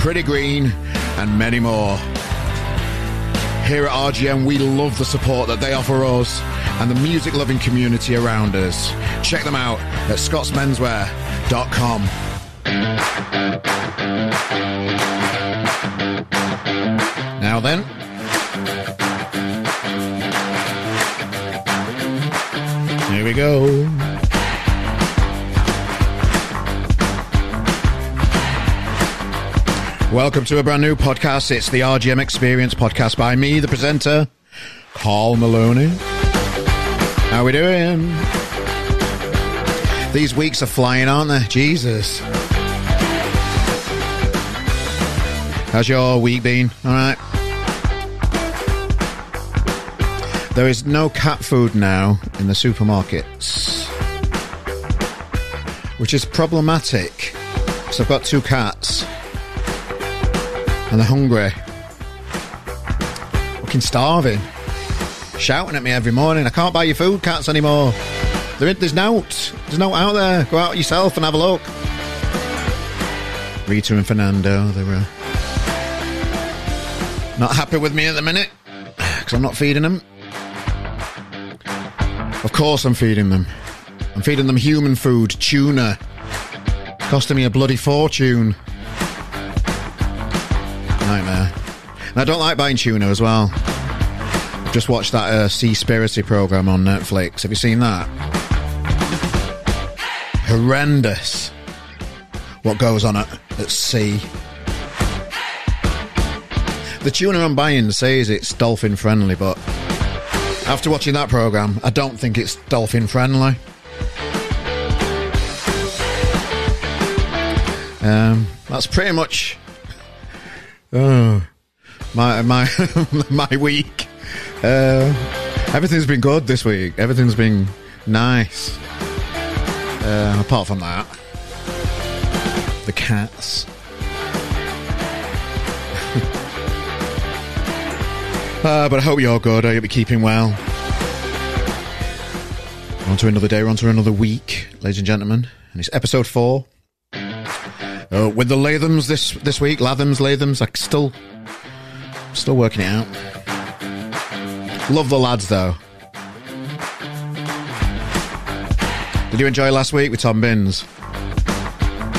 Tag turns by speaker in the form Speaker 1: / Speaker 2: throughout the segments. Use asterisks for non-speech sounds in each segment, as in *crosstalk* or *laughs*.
Speaker 1: Pretty Green, and many more. Here at RGM, we love the support that they offer us and the music loving community around us. Check them out at scottsmenswear.com. Now then, here we go. Welcome to a brand new podcast. It's the RGM Experience podcast by me, the presenter, Carl Maloney. How are we doing? These weeks are flying, aren't they? Jesus. How's your week been? All right. There is no cat food now in the supermarkets, which is problematic. So I've got two cats and they're hungry. Fucking starving. Shouting at me every morning, I can't buy your food, cats, anymore. There, there's no, there's no out there. Go out yourself and have a look. Rita and Fernando, they're uh, not happy with me at the minute because I'm not feeding them. Of course, I'm feeding them. I'm feeding them human food, tuna. Costing me a bloody fortune. Nightmare. And I don't like buying tuna as well. Just watched that uh, Seaspiracy program on Netflix. Have you seen that? Horrendous. What goes on at, at sea. The tuna I'm buying says it's dolphin friendly, but after watching that program, I don't think it's dolphin friendly. Um, that's pretty much oh, my my *laughs* my week. Uh, everything's been good this week. Everything's been nice. Uh, apart from that, the cats. *laughs* Uh, but I hope you're good. I hope you're keeping well. On to another day, we're on to another week, ladies and gentlemen. And it's episode four. Uh, with the Lathums this this week, Lathums, Lathums, I still still working it out. Love the lads though. Did you enjoy last week with Tom Binns?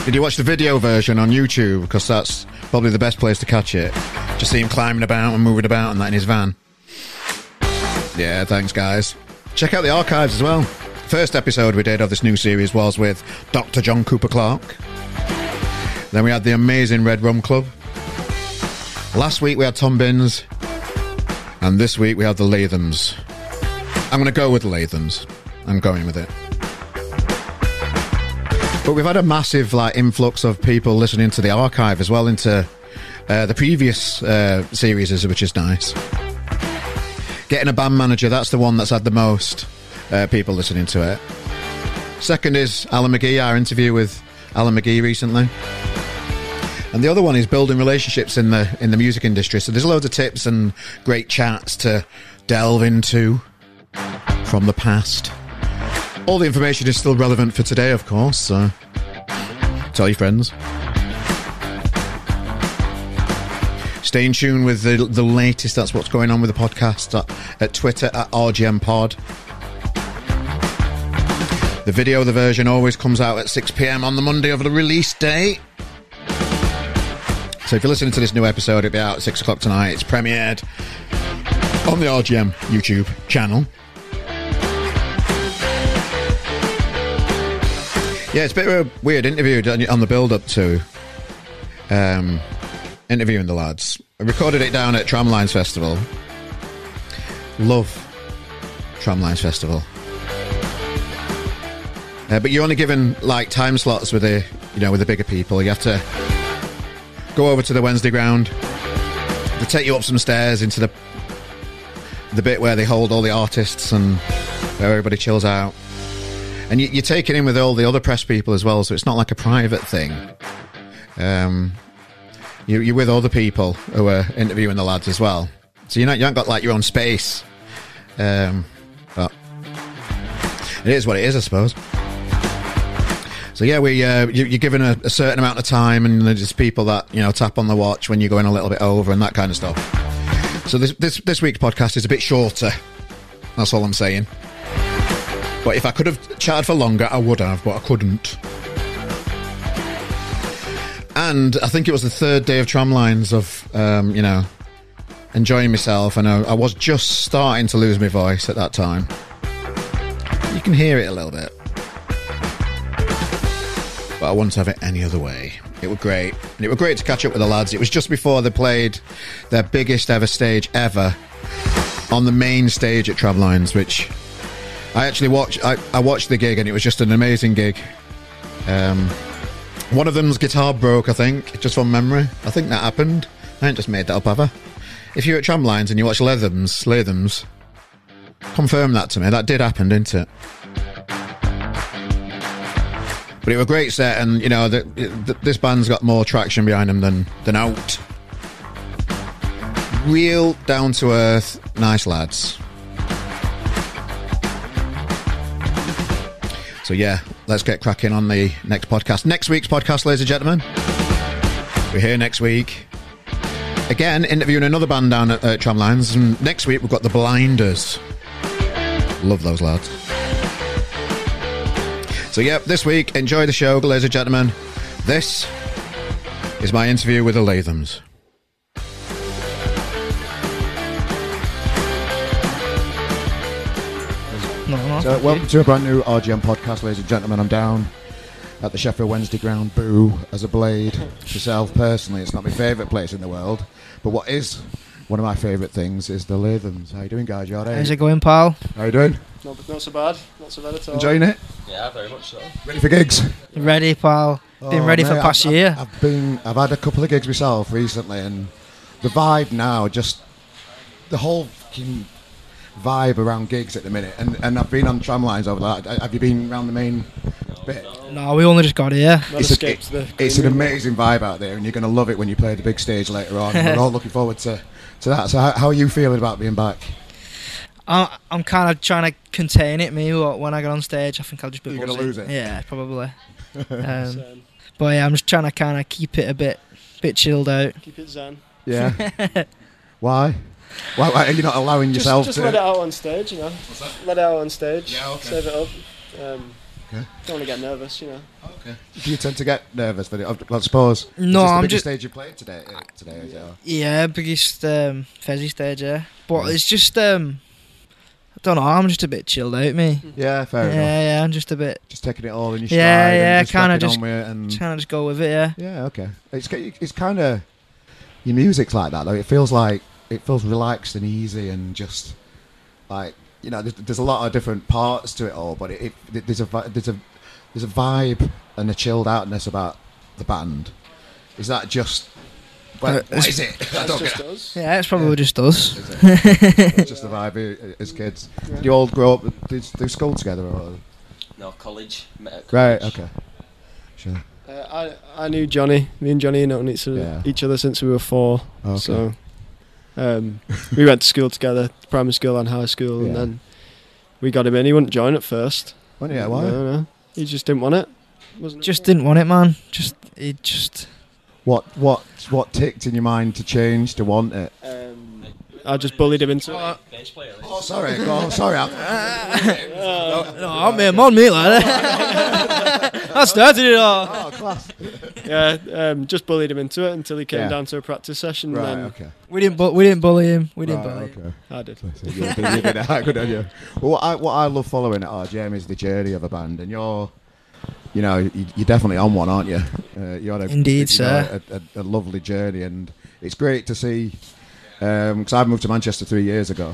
Speaker 1: Did you watch the video version on YouTube? Because that's probably the best place to catch it. Just see him climbing about and moving about and that in his van. Yeah, thanks, guys. Check out the archives as well. First episode we did of this new series was with Dr. John Cooper Clarke. Then we had the amazing Red Rum Club. Last week we had Tom Binns. And this week we have the Lathums. I'm going to go with the Lathums. I'm going with it. But we've had a massive like influx of people listening to the archive as well into uh, the previous uh, series, which is nice. Getting a band manager, that's the one that's had the most uh, people listening to it. Second is Alan McGee, our interview with Alan McGee recently. And the other one is building relationships in the in the music industry. So there's loads of tips and great chats to delve into from the past. All the information is still relevant for today, of course. So tell your friends. Stay in tune with the, the latest. That's what's going on with the podcast at, at Twitter at RGM Pod. The video, the version always comes out at 6 pm on the Monday of the release date. So if you're listening to this new episode, it'll be out at 6 o'clock tonight. It's premiered on the RGM YouTube channel. Yeah, it's a bit of a weird interview on the build up to um, interviewing the lads. I recorded it down at Tramlines Festival. Love Tramlines Festival. Uh, but you're only given like time slots with the you know with the bigger people. You have to go over to the Wednesday ground, they take you up some stairs into the the bit where they hold all the artists and where everybody chills out. And you, you're taken in with all the other press people as well, so it's not like a private thing. Um, you, you're with other people who are interviewing the lads as well, so you're not you haven't got like your own space. Um, but it is what it is, I suppose. So yeah, we uh, you, you're given a, a certain amount of time, and there's people that you know tap on the watch when you're going a little bit over and that kind of stuff. So this this this week's podcast is a bit shorter. That's all I'm saying. But if I could have chatted for longer, I would have, but I couldn't. And I think it was the third day of tramlines of um, you know enjoying myself, and I, I was just starting to lose my voice at that time. You can hear it a little bit but I wouldn't have it any other way. It was great. And it was great to catch up with the lads. It was just before they played their biggest ever stage ever on the main stage at Tramlines, which I actually watched. I, I watched the gig and it was just an amazing gig. Um, one of them's guitar broke, I think, just from memory. I think that happened. I ain't just made that up, have? If you're at Tramlines and you watch Lathums, Lathums, confirm that to me. That did happen, didn't it? But it was a great set, and you know, the, the, this band's got more traction behind them than than out. Real down to earth, nice lads. So yeah, let's get cracking on the next podcast. Next week's podcast, ladies and gentlemen. We're here next week. Again, interviewing another band down at uh, Tramlines, and next week we've got the Blinders. Love those lads. So, yep, this week, enjoy the show, ladies and gentlemen. This is my interview with the Lathums.
Speaker 2: No, no.
Speaker 3: So, welcome to a brand new RGM podcast, ladies and gentlemen. I'm down at the Sheffield Wednesday ground, boo, as a blade. Myself, personally, it's not my favourite place in the world, but what is one of my favourite things is the Lathums. How you doing, guys? You alright?
Speaker 2: How's it going, pal?
Speaker 3: How you doing?
Speaker 4: Not, not so bad. Not so bad at all.
Speaker 3: Enjoying it?
Speaker 5: Yeah, very much so.
Speaker 3: Ready for gigs?
Speaker 2: Ready, pal? Been
Speaker 3: Oh,
Speaker 2: ready
Speaker 3: mate,
Speaker 2: for past
Speaker 3: I've,
Speaker 2: year.
Speaker 3: I've, I've been. I've had a couple of gigs myself recently, and the vibe now, just the whole fucking vibe around gigs at the minute. And and I've been on tramlines over that. Have you been around the main bit?
Speaker 2: no, we only just got here.
Speaker 4: Not
Speaker 3: It's, a,
Speaker 4: escaped the
Speaker 3: it's an amazing vibe out there, and you're going to love it when you play the big stage later on. We're *laughs* all looking forward to, to that. So, how, how are you feeling about being back?
Speaker 2: I'm, I'm kind of trying to contain it, me. but When I get on stage, I think I'll just be
Speaker 3: You're gonna lose it?
Speaker 2: Yeah, probably. *laughs* um, but yeah, I'm just trying to kind of keep it a bit, bit chilled out.
Speaker 4: Keep it zen.
Speaker 3: Yeah. *laughs* why? Why, why are you not allowing
Speaker 4: Just,
Speaker 3: yourself
Speaker 4: just
Speaker 3: to?
Speaker 4: Just let it out on stage, you know. Let it out on stage.
Speaker 3: Yeah, okay.
Speaker 4: Save it up. Um,
Speaker 3: Okay.
Speaker 4: Don't want to get nervous, you know. Okay.
Speaker 3: Do you tend to get nervous for it? I suppose.
Speaker 2: No,
Speaker 3: is this the
Speaker 2: I'm
Speaker 3: biggest
Speaker 2: just-
Speaker 3: stage you played today. uh, Today, is it?
Speaker 2: Yeah, biggest um, Fezzy stage, yeah. But it's just, um, I don't know. I'm just a bit chilled out, me.
Speaker 3: Yeah, fair
Speaker 2: yeah,
Speaker 3: enough.
Speaker 2: yeah. Yeah. I'm just a bit
Speaker 3: Just taking it all in your stride.
Speaker 2: Yeah, yeah,
Speaker 3: just- with it and
Speaker 2: trying to just go with it. Yeah.
Speaker 3: Yeah, okay. It's it's kind of your music's like that though. It feels like it feels relaxed and easy and just like you know. There's, there's a lot of different parts to it all, but it, it there's a there's a there's a vibe and a chilled outness about the band. Is that just? Well,
Speaker 2: Uh,
Speaker 3: is it? I *laughs*
Speaker 4: That's
Speaker 3: don't
Speaker 4: just
Speaker 3: get
Speaker 4: us.
Speaker 2: Yeah, it's probably just us. *laughs*
Speaker 3: It's just the vibe as kids. Did you all grow up? Did you do school together or?
Speaker 5: No, college. Met at
Speaker 3: Right. Okay. Sure.
Speaker 4: Uh, I I knew Johnny. Me and Johnny have known each other,
Speaker 3: Yeah.
Speaker 4: each other since we were four.
Speaker 3: Okay.
Speaker 4: So um, we went to school together, primary school and high school, and then we got him in. He wouldn't join at first.
Speaker 3: Well, yeah. Why?
Speaker 4: No, no. He just didn't want it. Wasn't
Speaker 2: Just didn't want it, man. Just it just.
Speaker 3: What what what ticked in your mind to change to want it?
Speaker 4: Um, I just bullied him into it.
Speaker 5: Bass player.
Speaker 3: Oh, sorry. Go on, sorry. I'm, *laughs*
Speaker 2: No, I'm I'm on me like that. *laughs* I started it all.
Speaker 3: oh, class.
Speaker 4: Yeah, um, just bullied him into it until he came
Speaker 3: Yeah.
Speaker 4: down to a practice session.
Speaker 3: Right.
Speaker 4: and
Speaker 3: Okay.
Speaker 2: We didn't bu- we didn't bully him. We didn't
Speaker 3: Right,
Speaker 2: bully him.
Speaker 3: okay.
Speaker 4: then I did.
Speaker 3: So you did- you did that, good on you. Well, what I, what I love following at RGM is the journey of a band, and you're, you know, you, you're definitely on one, aren't you? *laughs* Uh, you're on a,
Speaker 2: Indeed,
Speaker 3: you know,
Speaker 2: sir.
Speaker 3: A, a, a lovely journey, and it's great to see. Because I've moved to Manchester three years ago,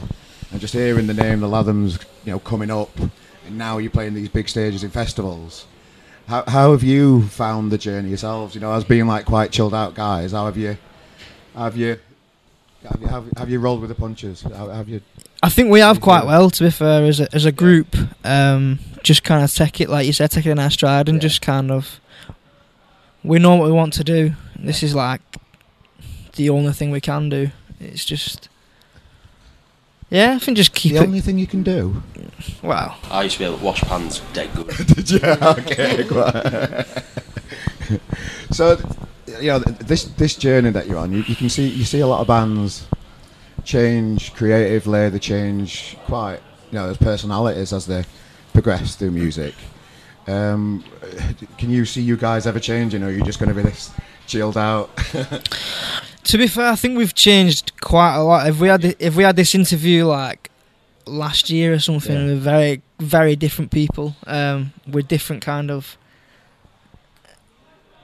Speaker 3: and just hearing the name, the Lathums, you know, coming up, and now you're playing these big stages in festivals. How, how have you found the journey yourselves? You know, as being like quite chilled out guys, how have you, have you Have you, have, have you rolled with the punches? Have, have you?
Speaker 2: I think we have quite well, to be fair, as a, as a group. Um, just kind of take it, like you said, take it in our stride and
Speaker 3: Yeah.
Speaker 2: just kind of. We know what we want to do. This is like the only thing we can do. It's just. Yeah, I think just keep
Speaker 3: the
Speaker 2: it.
Speaker 3: only thing you can do.
Speaker 2: Well,
Speaker 5: I used to be able to wash pans dead good. *laughs*
Speaker 3: Did you? Okay. *laughs* go so, you know, this this journey that you're on, you, you can see you see a lot of bands change creatively. They change quite, you know, as personalities as they progress through music. Um, can you see you guys ever changing, or are you just going to be this chilled out? *laughs*
Speaker 2: to be fair, I think we've changed quite a lot. If we had if we had this interview like last year or something,
Speaker 3: Yeah.
Speaker 2: with very very different people, um, with different kind of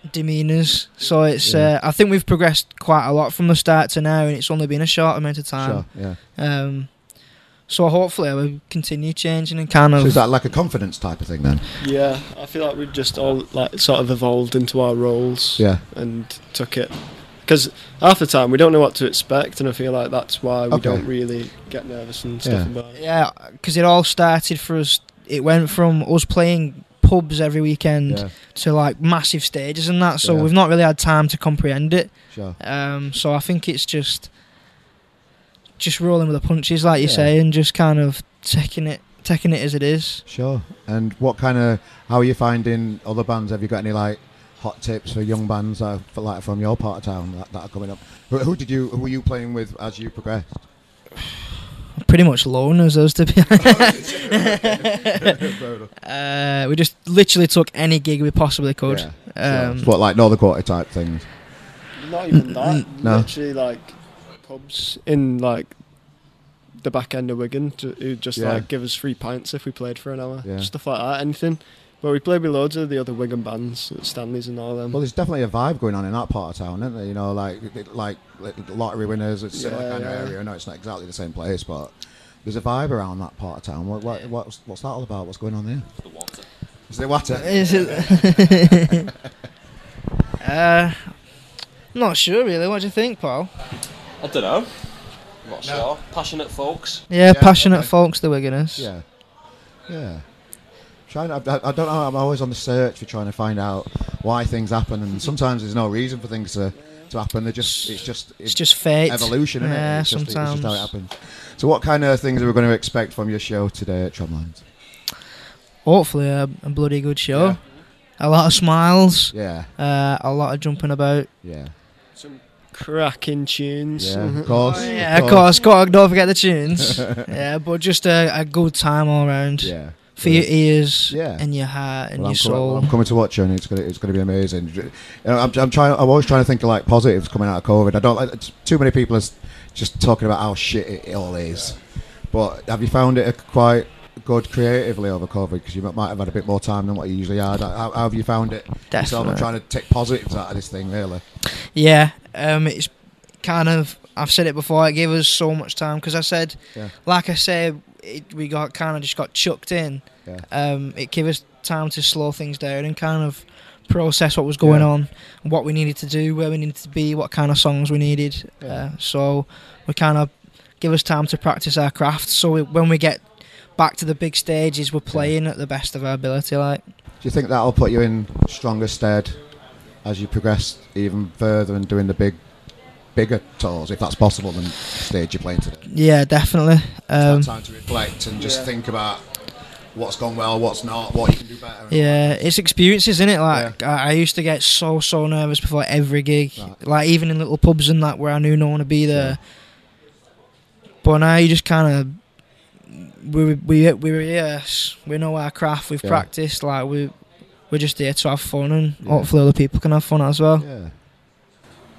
Speaker 2: demeanors. So it's
Speaker 3: Yeah.
Speaker 2: uh, I think we've progressed quite a lot from the start to now, and it's only been a short amount of time.
Speaker 3: Sure. Yeah.
Speaker 2: Um, so hopefully we'll continue changing and kind
Speaker 3: So
Speaker 2: of
Speaker 3: is that like a confidence type of thing then?
Speaker 4: Yeah, I feel like we've just all like sort of evolved into our roles
Speaker 3: Yeah.
Speaker 4: and took it because half the time we don't know what to expect, and I feel like that's why we
Speaker 3: Okay.
Speaker 4: don't really get nervous and stuff
Speaker 3: Yeah.
Speaker 4: about it.
Speaker 2: yeah, because it all started for us. It went from us playing pubs every weekend
Speaker 3: Yeah.
Speaker 2: to like massive stages and that. So
Speaker 3: Yeah.
Speaker 2: we've not really had time to comprehend it.
Speaker 3: Sure.
Speaker 2: Um, so I think it's just just rolling with the punches, like you
Speaker 3: Yeah.
Speaker 2: say, and just kind of taking it taking it as it is.
Speaker 3: Sure. And what kind of how are you finding other bands? Have you got any like hot tips for young bands that are, for, like from your part of town that, that are coming up? Who, who did you who were you playing with as you progressed? *sighs*
Speaker 2: Pretty much loners us to be honest. *laughs* *laughs* uh, we just literally took any gig we possibly could.
Speaker 3: Yeah,
Speaker 2: Um,
Speaker 3: sure. what like Northern Quarter type things?
Speaker 4: Not even that.
Speaker 3: No.
Speaker 4: Literally, like pubs in like the back end of Wigan to, who just
Speaker 3: Yeah.
Speaker 4: like give us free pints if we played for an hour,
Speaker 3: Yeah.
Speaker 4: stuff like that. Anything. But we played with loads of the other Wigan bands, Stanleys and all them.
Speaker 3: Well, there's definitely a vibe going on in that part of town, isn't there? You know, like like, like lottery winners. It's a similar
Speaker 4: Yeah,
Speaker 3: kind
Speaker 4: yeah.
Speaker 3: of area. I know it's not exactly the same place, but there's a vibe around that part of town. What, what, what's, what's that all about? What's going on there?
Speaker 5: The water.
Speaker 3: Is there water? *laughs*
Speaker 2: Is it? *laughs* uh, not sure really. What do you think, Paul?
Speaker 5: I don't know. I'm not sure. Passionate folks.
Speaker 2: Yeah,
Speaker 3: Yeah,
Speaker 2: passionate
Speaker 3: okay.
Speaker 2: folks, the Wiganers.
Speaker 3: Yeah, yeah. Trying, I, I I don't know. I'm always on the search for trying to find out why things happen, and sometimes there's no reason for things to, to happen. They just it's just
Speaker 2: It's just fate.
Speaker 3: evolution, isn't
Speaker 2: Yeah,
Speaker 3: it? It's just, it's just how it
Speaker 2: sometimes.
Speaker 3: happens. So, what kind of things are we going to expect from your show today at Tramlines?
Speaker 2: Hopefully, a, a bloody good show.
Speaker 3: Yeah.
Speaker 2: A lot of smiles.
Speaker 3: Yeah,
Speaker 2: Uh, a lot of jumping about.
Speaker 3: yeah,
Speaker 4: Some cracking tunes.
Speaker 3: yeah. Of course.
Speaker 2: Oh, yeah, of course. Got don't forget the tunes. *laughs* yeah, but just a, a good time all round
Speaker 3: Yeah.
Speaker 2: for your ears
Speaker 3: Yeah.
Speaker 2: and your heart and
Speaker 3: Well,
Speaker 2: your
Speaker 3: I'm, coming,
Speaker 2: soul.
Speaker 3: I'm coming to watch you, and it's gonna it's gonna be amazing. You know, I'm, I'm trying. I'm always trying to think of like positives coming out of COVID. I don't like too many people are just talking about how shit it all is. But have you found it a quite good creatively over COVID? Because you might have had a bit more time than what you usually had. How, how have you found it? yourself? I'm
Speaker 2: Definitely.
Speaker 3: trying to take positives out of this thing, really.
Speaker 2: Yeah, um, it's kind of. I've said it before. It gave us so much time because I said,
Speaker 3: Yeah.
Speaker 2: like I said, it, we got kind of just got chucked in.
Speaker 3: Yeah.
Speaker 2: Um, it gave us time to slow things down and kind of process what was going
Speaker 3: Yeah.
Speaker 2: on, what we needed to do, where we needed to be, what kind of songs we needed.
Speaker 3: Yeah.
Speaker 2: Uh, so we kind of give us time to practice our craft. So we, when we get back to the big stages, we're playing at the best of our ability. Like,
Speaker 3: Do you think that'll put you in stronger stead as you progress even further and doing the big, bigger tours, if that's possible, than the stage you're playing today?
Speaker 2: yeah, definitely. Um,
Speaker 3: that time to reflect and just
Speaker 4: Yeah.
Speaker 3: think about what's gone well, what's not, what you can do better.
Speaker 2: Yeah, it's experiences, isn't it? Like I, I used to get so so nervous before every gig,
Speaker 3: Right.
Speaker 2: like even in little pubs and that where I knew no one would be there. But now you just kind of we we we rehearse, we know our craft, we've
Speaker 3: Yeah.
Speaker 2: practiced, like we we're just here to have fun and
Speaker 3: Yeah.
Speaker 2: hopefully other people can have fun as well.
Speaker 3: Yeah.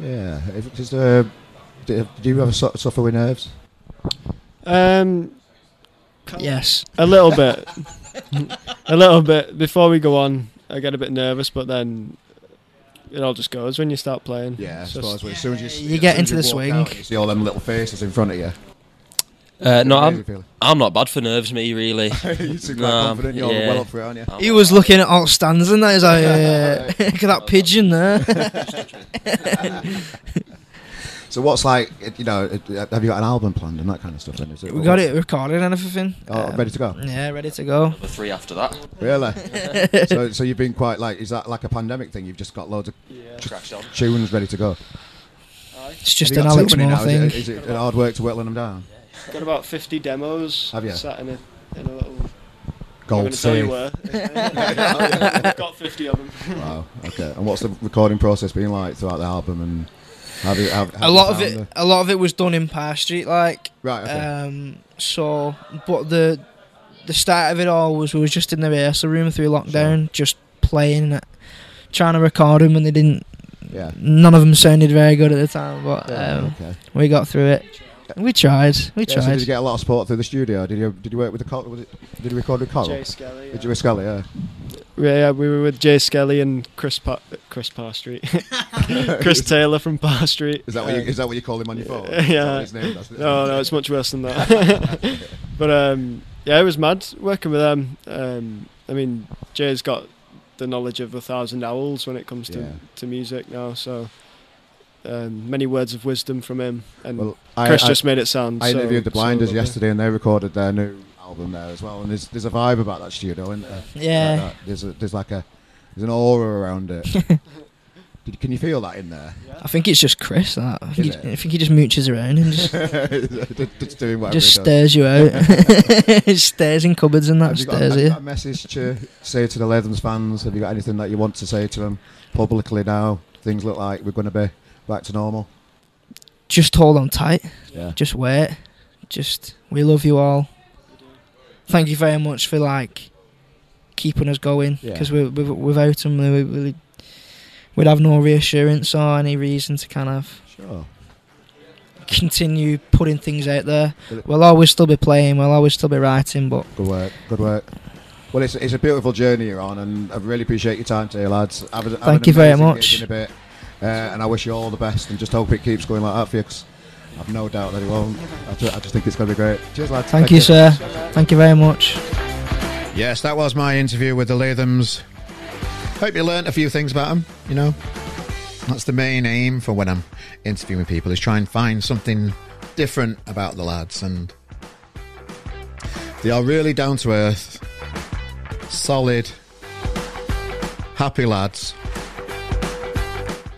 Speaker 3: Yeah. If, is there, do, do you ever suffer with nerves?
Speaker 4: Um,
Speaker 2: Yes,
Speaker 4: a little bit, a little bit. Before we go on, I get a bit nervous, but then it all just goes when you start playing.
Speaker 3: Yeah, I
Speaker 4: It's
Speaker 3: suppose.
Speaker 4: just-
Speaker 3: As soon as you,
Speaker 2: You
Speaker 3: as
Speaker 2: get into the
Speaker 3: you walk
Speaker 2: swing.
Speaker 3: out you see all them little faces in front of you.
Speaker 5: Uh, no, I'm. I'm not bad for nerves, me really.
Speaker 3: you seem quite
Speaker 5: No,
Speaker 3: confident. You're
Speaker 5: yeah.
Speaker 3: well up for it, aren't you?
Speaker 2: He was looking at all stands and that. He's like, *laughs* uh, *laughs* look at that pigeon there. *laughs*
Speaker 3: So what's like, you know, have you got an album planned and that kind of stuff? Then is it?
Speaker 2: We got it recorded and everything.
Speaker 3: Oh,
Speaker 2: Um,
Speaker 3: ready to go.
Speaker 2: Yeah, ready to go.
Speaker 5: The three after that.
Speaker 3: Really? so, so you've been quite like, is that like a pandemic thing? You've just got loads of
Speaker 4: Yeah.
Speaker 5: Cracked on.
Speaker 3: tunes ready to go.
Speaker 2: It's just an
Speaker 3: got
Speaker 2: Alex Moore thing.
Speaker 3: Is it, is it hard work to whittling them down?
Speaker 4: Got about 50 demos.
Speaker 3: Have you?
Speaker 4: Sat in a, in a little.
Speaker 3: Gold
Speaker 4: I'm gonna tell you
Speaker 3: safe.
Speaker 4: where. *laughs* got 50 of them.
Speaker 3: Wow. Okay. And what's the recording process been like throughout the album? And have you? Have, have
Speaker 2: a
Speaker 3: you
Speaker 2: lot of it,
Speaker 3: the-
Speaker 2: a lot of it was done in Parr Street, like.
Speaker 3: Right. Okay.
Speaker 2: Um, so, but the the start of it all was we was just in the rehearsal room through lockdown, just playing, it, trying to record them, and they didn't.
Speaker 3: yeah.
Speaker 2: None of them sounded very good at the time, but
Speaker 3: Yeah,
Speaker 2: um,
Speaker 3: okay.
Speaker 2: we got through it. We tried. We
Speaker 3: Yeah, so
Speaker 2: tried.
Speaker 3: did you get a lot of support through the studio? Did you? Did you work with the? Col- Was it? Did you record with Coral?
Speaker 4: Jay Skelly.
Speaker 3: Did
Speaker 4: Yeah.
Speaker 3: you with Scully? Yeah.
Speaker 4: Yeah, yeah, we were with Jay Skelly and Chris pa- Chris Parr Street. *laughs* Chris Taylor from Parr Street.
Speaker 3: Is that what you,
Speaker 4: Um,
Speaker 3: is that what you call him on your phone? *laughs*
Speaker 4: yeah.
Speaker 3: Is his name is?
Speaker 4: No, no, it's much worse than that. *laughs* but um, yeah, it was mad working with them. Um, I mean, Jay's got the knowledge of a thousand owls when it comes to,
Speaker 3: Yeah.
Speaker 4: to music now. So um, many words of wisdom from him, and
Speaker 3: Well,
Speaker 4: Chris
Speaker 3: I,
Speaker 4: just made it sound.
Speaker 3: I
Speaker 4: so-
Speaker 3: interviewed the Blinders
Speaker 4: lovely.
Speaker 3: yesterday, and they recorded their new album there as well. And there's there's a vibe about that studio, isn't there?
Speaker 2: Yeah.
Speaker 3: Like. There's a, there's like a there's an aura around it. *laughs* Did, can you feel that in there?
Speaker 2: I think it's just Chris. That I think, he. I think he just mooches around and just, *laughs*
Speaker 3: just doing whatever
Speaker 2: just
Speaker 3: he does.
Speaker 2: Just stares you out. he *laughs* stares in cupboards and that
Speaker 3: Have you, got,
Speaker 2: stares
Speaker 3: you
Speaker 2: you.
Speaker 3: got a message to say to the Lathums fans? Have you got anything that you want to say to them publicly now? Things look like we're going to be back to normal.
Speaker 2: Just hold on tight.
Speaker 3: Yeah.
Speaker 2: Just wait. Just we love you all. Thank you very much for like keeping us going
Speaker 3: Yeah.
Speaker 2: because we, we, without them we, we, we'd have no reassurance or any reason to kind of
Speaker 3: Sure.
Speaker 2: continue putting things out there. We'll always still be playing. We'll always still be writing. But
Speaker 3: Good work. Good work. Well, it's, it's a beautiful journey you're on, and I really appreciate your time today, lads. Have a, have
Speaker 2: Thank you very much.
Speaker 3: Gig In a bit, uh, and I wish you all the best, and just hope it keeps going like that for you. 'cause I've no doubt that it won't. I ju- I just, think it's going to be great. Cheers, lads.
Speaker 2: thank, you, sir. Thank you very much.
Speaker 1: Yes, that was my interview with the Lathums. Hope you learnt a few things about them, you know. That's the main aim for when I'm interviewing people is try and find something different about the lads and they are really down to earth, solid, happy lads.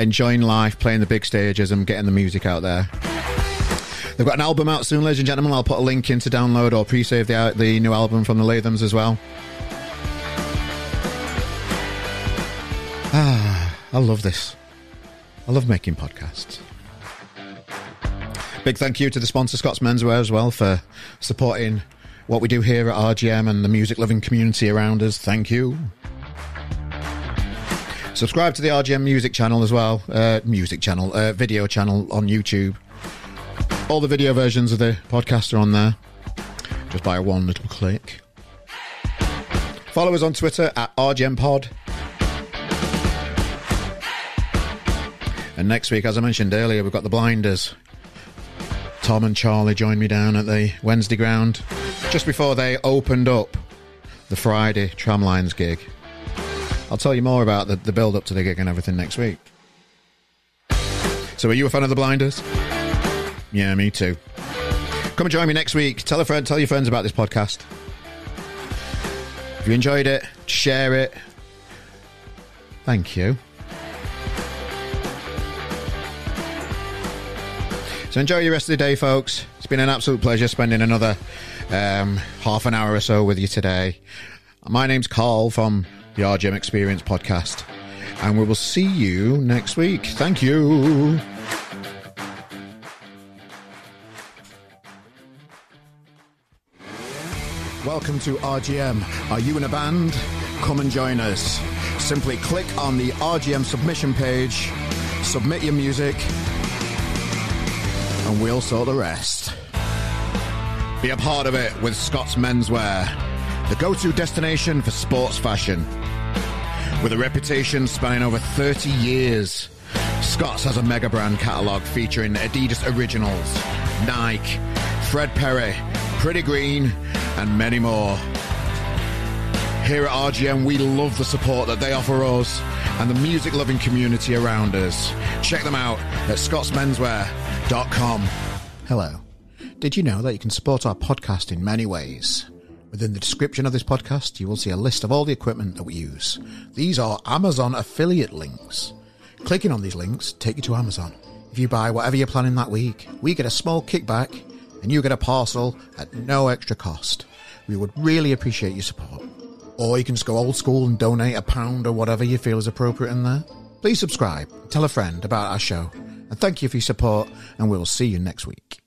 Speaker 1: Enjoying life, playing the big stages and getting the music out there. They've got an album out soon, ladies and gentlemen. I'll put a link in to download or pre-save the, the new album from the Lathums as well. Ah, I love this. I love making podcasts. Big thank you to the sponsor Scott's Menswear as well for supporting what we do here at RGM and the music loving community around us. Thank you. Subscribe to the RGM music channel as well. Uh, music channel, uh, video channel on YouTube. All the video versions of the podcast are on there. Just by one little click. Follow us on Twitter at RGMPod. And next week, as I mentioned earlier, we've got the Blinders. Tom and Charlie joined me down at the Wednesday ground just before they opened up the Friday Tramlines gig. I'll tell you more about the, the build up to the gig and everything next week. So, are you a fan of the Blinders? Yeah, me too. Come and join me next week. Tell a friend, tell your friends about this podcast. If you enjoyed it, share it. Thank you. So enjoy your rest of the day, folks. It's been an absolute pleasure spending another um, half an hour or so with you today. My name's Carl from the RGM Experience podcast, and we will see you next week. Thank you. Welcome to RGM. Are you in a band? Come and join us. Simply click on the RGM submission page, submit your music, and we'll sort the rest. Be a part of it with Scott's Menswear, the go to destination for sports fashion. With a reputation spanning over 30 years, Scott's has a mega brand catalogue featuring Adidas Originals, Nike, Fred Perry, Pretty Green, and many more. Here at RGM, we love the support that they offer us, and the music loving community around us. Check them out at scottsmenswear.com. Hello. Did you know that you can support our podcast in many ways? Within the description of this podcast, you will see a list of all the equipment that we use. These are Amazon affiliate links. Clicking on these links take you to Amazon. If you buy whatever you're planning that week, we get a small kickback and you get a parcel at no extra cost. We would really appreciate your support. Or you can just go old school and donate a pound or whatever you feel is appropriate in there. Please subscribe, tell a friend about our show, and thank you for your support, and we'll see you next week.